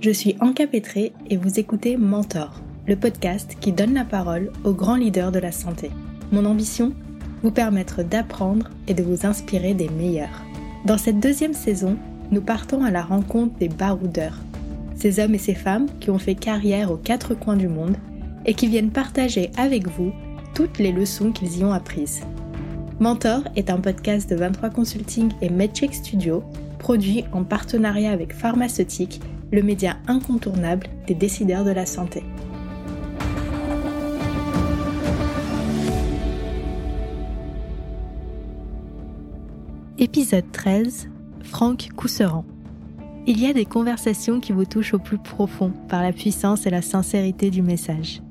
Je suis Anka Pétré et vous écoutez Mentor, le podcast qui donne la parole aux grands leaders de la santé. Mon ambition Vous permettre d'apprendre et de vous inspirer des meilleurs. Dans cette deuxième saison, nous partons à la rencontre des baroudeurs, ces hommes et ces femmes qui ont fait carrière aux quatre coins du monde et qui viennent partager avec vous toutes les leçons qu'ils y ont apprises. Mentor est un podcast de 23 Consulting et MedCheck Studio, produit en partenariat avec Pharmaceutique, le média incontournable des décideurs de la santé. Épisode 13 Franck Cousseran. Il y a des conversations qui vous touchent au plus profond par la puissance et la sincérité du message.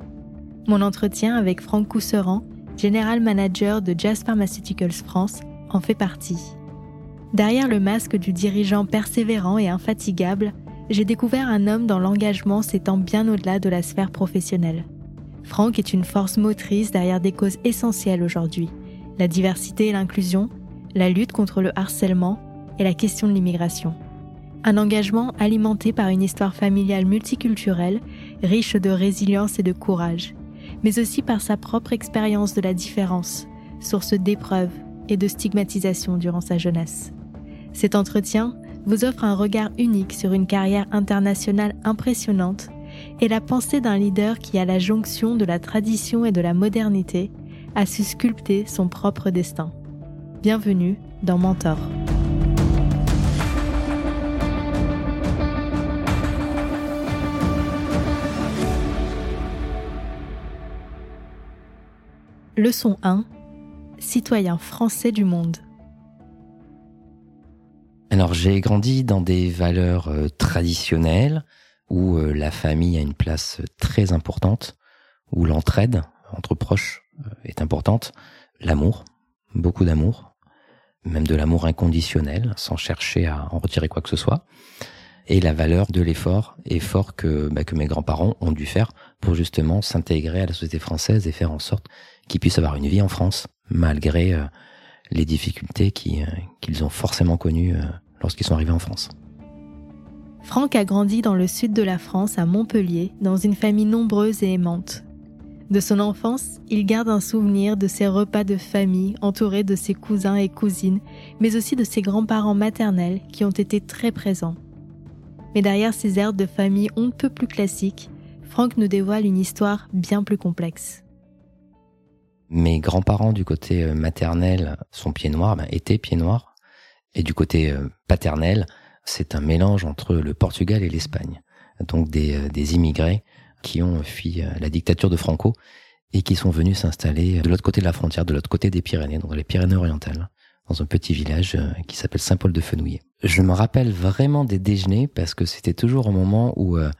Mon entretien avec Franck Cousseran General Manager de Jazz Pharmaceuticals France, en fait partie. Derrière le masque du dirigeant persévérant et infatigable, j'ai découvert un homme dont l'engagement s'étend bien au-delà de la sphère professionnelle. Franck est une force motrice derrière des causes essentielles aujourd'hui, la diversité et l'inclusion, la lutte contre le harcèlement et la question de l'immigration. Un engagement alimenté par une histoire familiale multiculturelle, riche de résilience et de courage mais aussi par sa propre expérience de la différence, source d'épreuves et de stigmatisation durant sa jeunesse. Cet entretien vous offre un regard unique sur une carrière internationale impressionnante et la pensée d'un leader qui, à la jonction de la tradition et de la modernité, a su sculpter son propre destin. Bienvenue dans Mentor. Leçon 1. Citoyen français du monde. Alors j'ai grandi dans des valeurs euh, traditionnelles où euh, la famille a une place très importante, où l'entraide entre proches euh, est importante, l'amour, beaucoup d'amour, même de l'amour inconditionnel, sans chercher à en retirer quoi que ce soit, et la valeur de l'effort, effort que, bah, que mes grands-parents ont dû faire pour justement s'intégrer à la société française et faire en sorte qu'ils puissent avoir une vie en France, malgré euh, les difficultés euh, qu'ils ont forcément connues euh, lorsqu'ils sont arrivés en France. Franck a grandi dans le sud de la France, à Montpellier, dans une famille nombreuse et aimante. De son enfance, il garde un souvenir de ses repas de famille entourés de ses cousins et cousines, mais aussi de ses grands-parents maternels qui ont été très présents. Mais derrière ces airs de famille on ne peut plus classiques, Franck nous dévoile une histoire bien plus complexe. Mes grands-parents du côté euh, maternel sont pieds noirs, ben, étaient pieds noirs. Et du côté euh, paternel, c'est un mélange entre le Portugal et l'Espagne. Donc des, euh, des immigrés qui ont fui la dictature de Franco et qui sont venus s'installer de l'autre côté de la frontière, de l'autre côté des Pyrénées, dans les Pyrénées-Orientales, dans un petit village qui s'appelle Saint-Paul-de-Fenouillet. Je me rappelle vraiment des déjeuners parce que c'était toujours un moment où il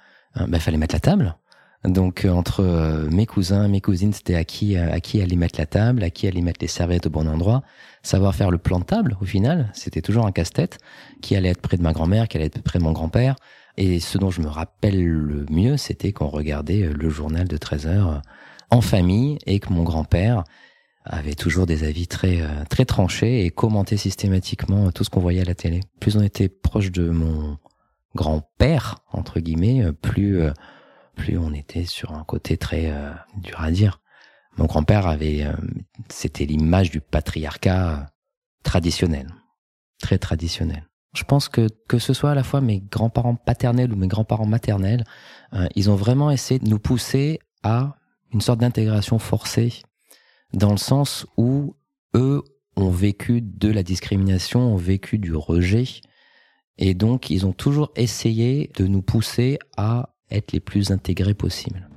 ben, fallait mettre la table. Donc euh, entre euh, mes cousins, mes cousines, c'était à qui euh, à qui aller mettre la table, à qui aller mettre les serviettes au bon endroit, savoir faire le plan de table au final, c'était toujours un casse-tête, qui allait être près de ma grand-mère, qui allait être près de mon grand-père. Et ce dont je me rappelle le mieux, c'était qu'on regardait le journal de 13 heures en famille et que mon grand-père avait toujours des avis très très tranchés et commentait systématiquement tout ce qu'on voyait à la télé. Plus on était proche de mon grand-père entre guillemets, plus plus on était sur un côté très euh, dur à dire. Mon grand-père avait, euh, c'était l'image du patriarcat euh, traditionnel, très traditionnel. Je pense que que ce soit à la fois mes grands-parents paternels ou mes grands-parents maternels, ils ont vraiment essayé de nous pousser à une sorte d'intégration forcée, dans le sens où eux ont vécu de la discrimination, ont vécu du rejet, et donc ils ont toujours essayé de nous pousser à être les plus intégrés possibles.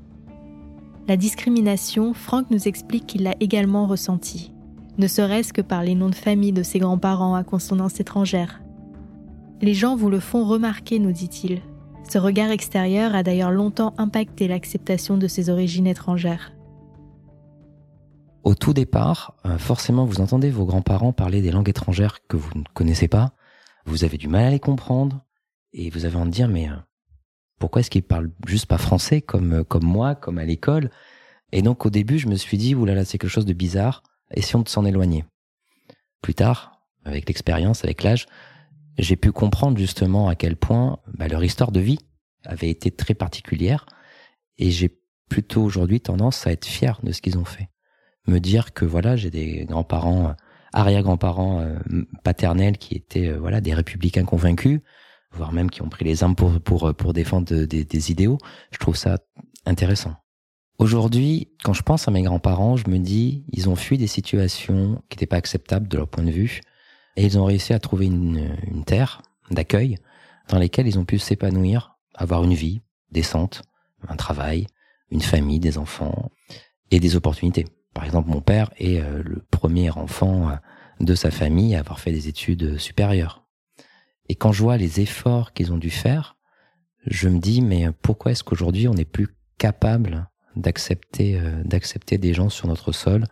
La discrimination, Franck nous explique qu'il l'a également ressentie, ne serait-ce que par les noms de famille de ses grands-parents à consonance étrangère. Les gens vous le font remarquer, nous dit-il. Ce regard extérieur a d'ailleurs longtemps impacté l'acceptation de ses origines étrangères. Au tout départ, euh, forcément, vous entendez vos grands-parents parler des langues étrangères que vous ne connaissez pas, vous avez du mal à les comprendre, et vous avez envie de dire, mais euh, pourquoi est-ce qu'il parle juste pas français comme euh, comme moi, comme à l'école? Et donc au début, je me suis dit oulala, c'est quelque chose de bizarre. Essayons de s'en éloigner. Plus tard, avec l'expérience, avec l'âge, j'ai pu comprendre justement à quel point bah, leur histoire de vie avait été très particulière. Et j'ai plutôt aujourd'hui tendance à être fier de ce qu'ils ont fait. Me dire que voilà, j'ai des grands-parents, euh, arrière-grands-parents euh, paternels qui étaient voilà des républicains convaincus, voire même qui ont pris les armes pour pour pour défendre des, des idéaux. Je trouve ça intéressant. Aujourd'hui, quand je pense à mes grands-parents, je me dis, ils ont fui des situations qui n'étaient pas acceptables de leur point de vue, et ils ont réussi à trouver une, une terre d'accueil dans lesquelles ils ont pu s'épanouir, avoir une vie décente, un travail, une famille, des enfants et des opportunités. Par exemple, mon père est euh, le premier enfant euh, de sa famille à avoir fait des études supérieures. Et quand je vois les efforts qu'ils ont dû faire, je me dis mais pourquoi est-ce qu'aujourd'hui on n'est plus capable d'accepter euh, d'accepter des gens sur notre sol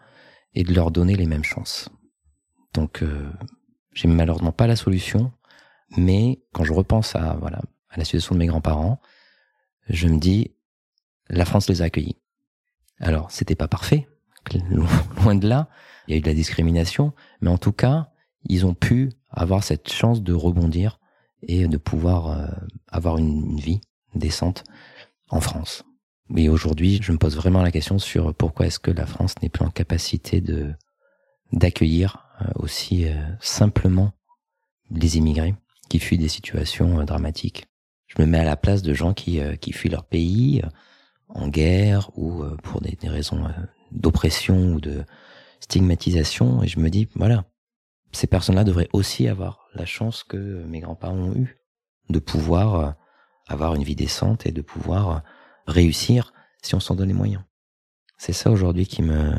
et de leur donner les mêmes chances? Donc j'ai malheureusement pas la solution, mais quand je repense à voilà à la situation de mes grands-parents, je me dis la France les a accueillis. Alors, c'était pas parfait, loin de là. Il y a eu de la discrimination, mais en tout cas, ils ont pu avoir cette chance de rebondir et de pouvoir euh, avoir une, vie décente en France. Mais aujourd'hui, je me pose vraiment la question sur pourquoi est-ce que la France n'est plus en capacité de d'accueillir euh, aussi euh, simplement les immigrés qui fuient des situations dramatiques. Je me mets à la place de gens qui, qui fuient leur pays, en guerre ou euh, pour des, raisons euh, d'oppression ou de stigmatisation. Et je me dis, voilà, ces personnes-là devraient aussi avoir la chance que mes grands-parents ont eu de pouvoir euh, avoir une vie décente et de pouvoir réussir si on s'en donne les moyens. C'est ça aujourd'hui qui me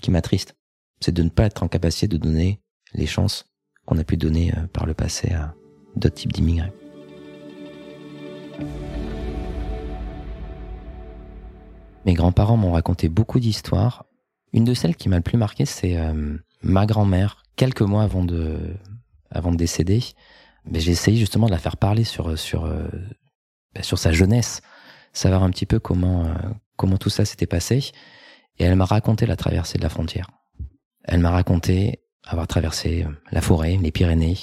qui m'attriste, c'est de ne pas être en capacité de donner les chances qu'on a pu donner par le passé à d'autres types d'immigrés. Mes grands-parents m'ont raconté beaucoup d'histoires. Une de celles qui m'a le plus marqué, c'est euh, ma grand-mère, quelques mois avant de, avant de décéder. Mais j'ai essayé justement de la faire parler sur, sur, euh, bah, sur sa jeunesse, savoir un petit peu comment, euh, comment tout ça s'était passé. Et elle m'a raconté la traversée de la frontière. Elle m'a raconté avoir traversé la forêt, les Pyrénées,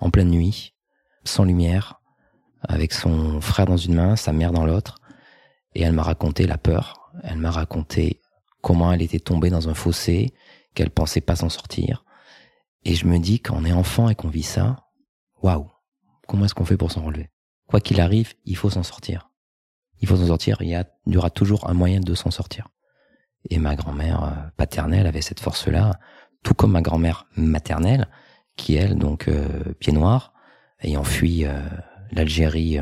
en pleine nuit, sans lumière, avec son frère dans une main, sa mère dans l'autre, et elle m'a raconté la peur. Elle m'a raconté comment elle était tombée dans un fossé, qu'elle pensait pas s'en sortir. Et je me dis, quand on est enfant et qu'on vit ça, waouh, comment est-ce qu'on fait pour s'en relever? Quoi qu'il arrive, il faut s'en sortir. Il faut s'en sortir, il y, aura toujours un moyen de s'en sortir. Et ma grand-mère euh, paternelle avait cette force-là, tout comme ma grand-mère maternelle, qui elle, donc euh, pied noir, ayant fui euh, l'Algérie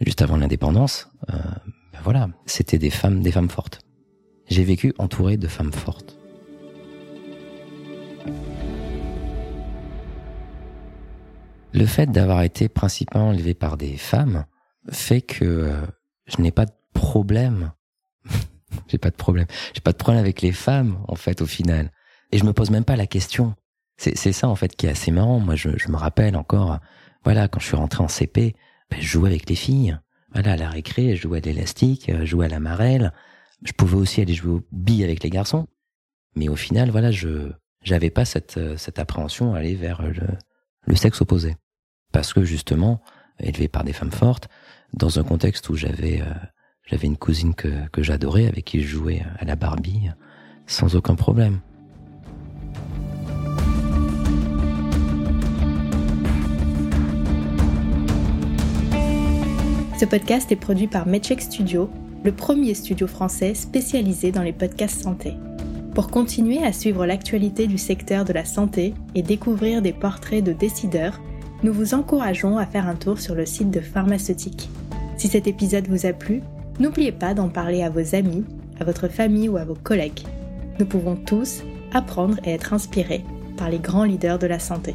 juste avant l'indépendance, euh, ben voilà, c'était des femmes, des femmes fortes. J'ai vécu entouré de femmes fortes. Le fait d'avoir été principalement élevé par des femmes fait que euh, je n'ai pas de problème. j'ai pas de problème. J'ai pas de problème avec les femmes, en fait, au final. Et je me pose même pas la question. C'est, ça, en fait, qui est assez marrant. Moi, je, je me rappelle encore, voilà, quand je suis rentré en CP, ben, je jouais avec les filles. Voilà, à la récré, je jouais à l'élastique, je jouais à la marelle. Je pouvais aussi aller jouer au billes avec les garçons. Mais au final, voilà, je j'avais pas cette, cette appréhension à aller vers le, le sexe opposé. Parce que justement, élevé par des femmes fortes, dans un contexte où j'avais euh, une cousine que, que j'adorais, avec qui je jouais à la Barbie, sans aucun problème. Ce podcast est produit par MedCheck Studio, le premier studio français spécialisé dans les podcasts santé. Pour continuer à suivre l'actualité du secteur de la santé et découvrir des portraits de décideurs, nous vous encourageons à faire un tour sur le site de Pharmaceutique. Si cet épisode vous a plu, n'oubliez pas d'en parler à vos amis, à votre famille ou à vos collègues. Nous pouvons tous apprendre et être inspirés par les grands leaders de la santé.